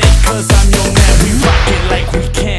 cause I'm your man. We rock it like we can.